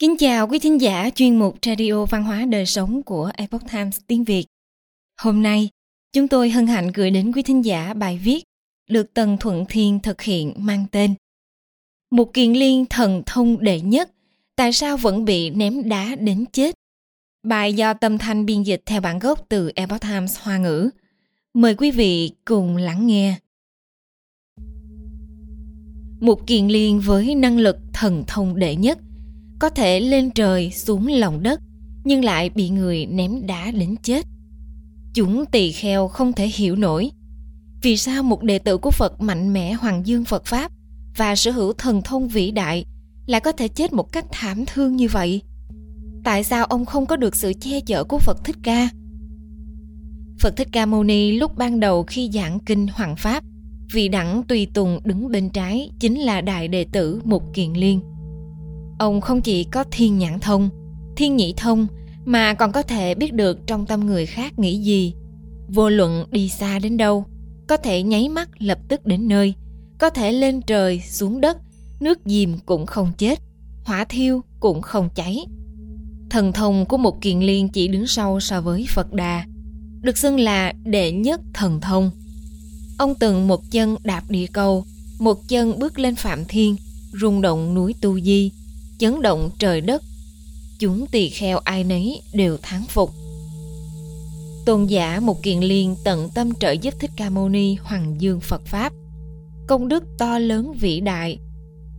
Kính chào quý thính giả chuyên mục Radio Văn hóa Đời Sống của Epoch Times tiếng Việt. Hôm nay, chúng tôi hân hạnh gửi đến quý thính giả bài viết được Tần Thuận Thiên thực hiện mang tên Một kiền liên thần thông đệ nhất, tại sao vẫn bị ném đá đến chết? Bài do Tâm Thanh biên dịch theo bản gốc từ Epoch Times Hoa ngữ. Mời quý vị cùng lắng nghe. Một kiền liên với năng lực thần thông đệ nhất – có thể lên trời xuống lòng đất, nhưng lại bị người ném đá đến chết. Chúng tỳ kheo không thể hiểu nổi, vì sao một đệ tử của phật mạnh mẽ hoàng dương phật pháp và sở hữu thần thông vĩ đại lại có thể chết một cách thảm thương như vậy? Tại sao ông không có được sự che chở của phật thích ca? Phật thích ca mâu ni lúc ban đầu khi giảng kinh hoàng pháp, vị đẳng tùy tùng đứng bên trái chính là đại đệ tử mục kiền liên ông không chỉ có thiên nhãn thông, thiên nhĩ thông, mà còn có thể biết được trong tâm người khác nghĩ gì. Vô luận đi xa đến đâu, có thể nháy mắt lập tức đến nơi, có thể lên trời, xuống đất, nước dìm cũng không chết, hỏa thiêu cũng không cháy. Thần thông của một kiền liên chỉ đứng sau so với phật đà, được xưng là đệ nhất thần thông. Ông từng một chân đạp địa cầu, một chân bước lên phạm thiên, rung động núi tu di chấn động trời đất. Chúng tỳ kheo ai nấy đều thán phục. Tôn giả một kiền liên tận tâm trợ giúp thích ca mâu ni hoàng dương phật pháp. Công đức to lớn vĩ đại.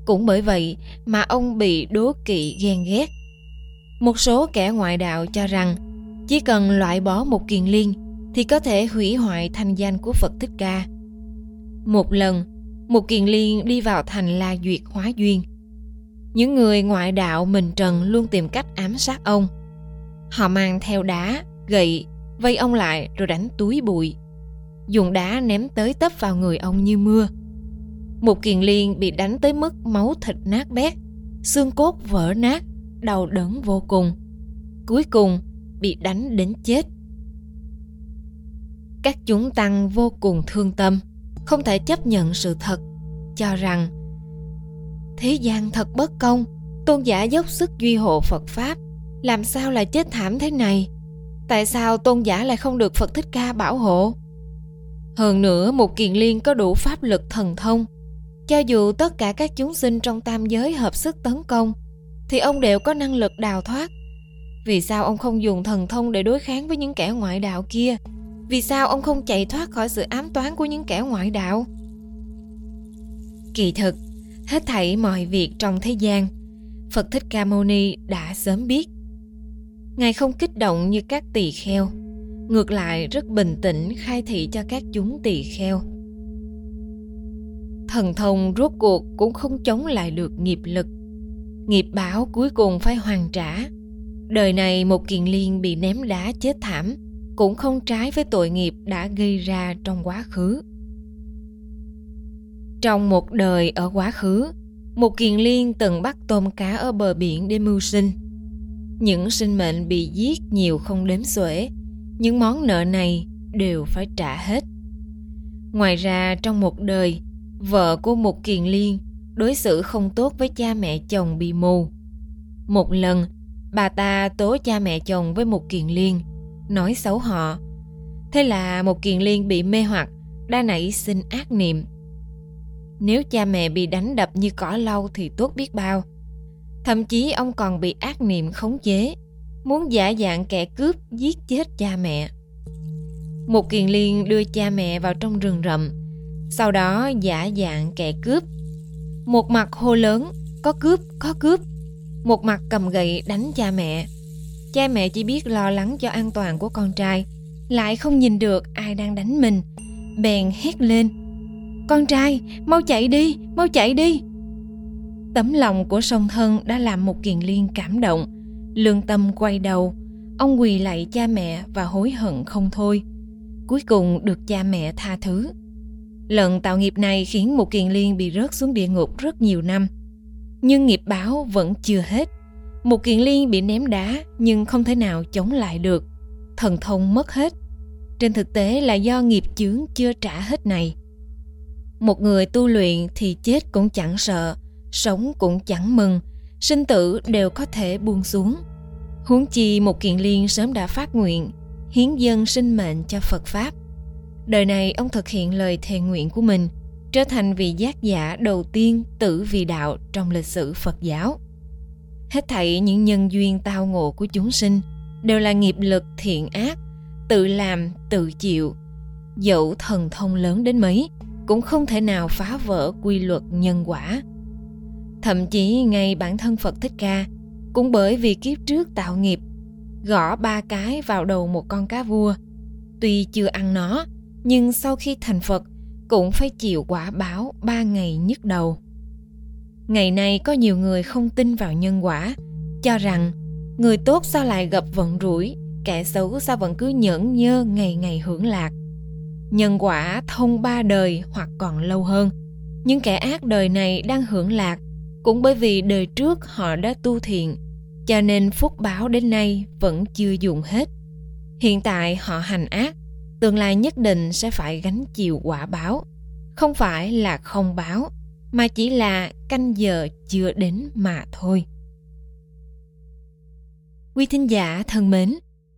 Cũng bởi vậy mà ông bị đố kỵ ghen ghét. Một số kẻ ngoại đạo cho rằng chỉ cần loại bỏ một kiền liên thì có thể hủy hoại thanh danh của phật thích ca. Một lần, một kiền liên đi vào thành la duyệt hóa duyên những người ngoại đạo mình trần luôn tìm cách ám sát ông. Họ mang theo đá, gậy, vây ông lại rồi đánh túi bụi. Dùng đá ném tới tấp vào người ông như mưa. Một kiền liên bị đánh tới mức máu thịt nát bét, xương cốt vỡ nát, đau đớn vô cùng. Cuối cùng, bị đánh đến chết. Các chúng tăng vô cùng thương tâm, không thể chấp nhận sự thật, cho rằng thế gian thật bất công. Tôn giả dốc sức duy hộ phật pháp, làm sao lại chết thảm thế này? Tại sao tôn giả lại không được phật thích ca bảo hộ? Hơn nữa, một kiền liên có đủ pháp lực thần thông. Cho dù tất cả các chúng sinh trong tam giới hợp sức tấn công, thì ông đều có năng lực đào thoát. Vì sao ông không dùng thần thông để đối kháng với những kẻ ngoại đạo kia? Vì sao ông không chạy thoát khỏi sự ám toán của những kẻ ngoại đạo? Kỳ thực hết thảy mọi việc trong thế gian. Phật thích ca mâu ni đã sớm biết. Ngài không kích động như các tỳ kheo, ngược lại rất bình tĩnh khai thị cho các chúng tỳ kheo. Thần thông rốt cuộc cũng không chống lại được nghiệp lực. Nghiệp báo cuối cùng phải hoàn trả. Đời này một kiền liên bị ném đá chết thảm, cũng không trái với tội nghiệp đã gây ra trong quá khứ trong một đời ở quá khứ, một kiền liên từng bắt tôm cá ở bờ biển để mưu sinh. Những sinh mệnh bị giết nhiều không đếm xuể, những món nợ này đều phải trả hết. Ngoài ra trong một đời, vợ của một kiền liên đối xử không tốt với cha mẹ chồng bị mù. Một lần, bà ta tố cha mẹ chồng với một kiền liên, nói xấu họ. Thế là một kiền liên bị mê hoặc, đã nảy sinh ác niệm nếu cha mẹ bị đánh đập như cỏ lau thì tốt biết bao. Thậm chí ông còn bị ác niệm khống chế, muốn giả dạng kẻ cướp giết chết cha mẹ. Một kiền liên đưa cha mẹ vào trong rừng rậm, sau đó giả dạng kẻ cướp. Một mặt hô lớn, có cướp, có cướp. Một mặt cầm gậy đánh cha mẹ. Cha mẹ chỉ biết lo lắng cho an toàn của con trai, lại không nhìn được ai đang đánh mình. Bèn hét lên, con trai, mau chạy đi, mau chạy đi. Tấm lòng của song thân đã làm một kiền liên cảm động. Lương tâm quay đầu, ông quỳ lạy cha mẹ và hối hận không thôi. Cuối cùng được cha mẹ tha thứ. Lần tạo nghiệp này khiến một kiền liên bị rớt xuống địa ngục rất nhiều năm. Nhưng nghiệp báo vẫn chưa hết. Một kiền liên bị ném đá nhưng không thể nào chống lại được. Thần thông mất hết. Trên thực tế là do nghiệp chướng chưa trả hết này một người tu luyện thì chết cũng chẳng sợ sống cũng chẳng mừng sinh tử đều có thể buông xuống. Huống chi một kiện liên sớm đã phát nguyện, hiến dân sinh mệnh cho Phật Pháp. Đời này ông thực hiện lời thề nguyện của mình, trở thành vị giác giả đầu tiên tử vì đạo trong lịch sử Phật giáo. Hết thảy những nhân duyên tao ngộ của chúng sinh đều là nghiệp lực thiện ác, tự làm, tự chịu. Dẫu thần thông lớn đến mấy, cũng không thể nào phá vỡ quy luật nhân quả. Thậm chí ngay bản thân Phật Thích Ca cũng bởi vì kiếp trước tạo nghiệp, gõ ba cái vào đầu một con cá vua. Tuy chưa ăn nó, nhưng sau khi thành Phật cũng phải chịu quả báo ba ngày nhức đầu. Ngày nay có nhiều người không tin vào nhân quả, cho rằng người tốt sao lại gặp vận rủi, kẻ xấu sao vẫn cứ nhẫn nhơ ngày ngày hưởng lạc. Nhân quả thông ba đời hoặc còn lâu hơn. Những kẻ ác đời này đang hưởng lạc cũng bởi vì đời trước họ đã tu thiện, cho nên phúc báo đến nay vẫn chưa dùng hết. Hiện tại họ hành ác, tương lai nhất định sẽ phải gánh chịu quả báo. Không phải là không báo, mà chỉ là canh giờ chưa đến mà thôi. Quý thính giả thân mến,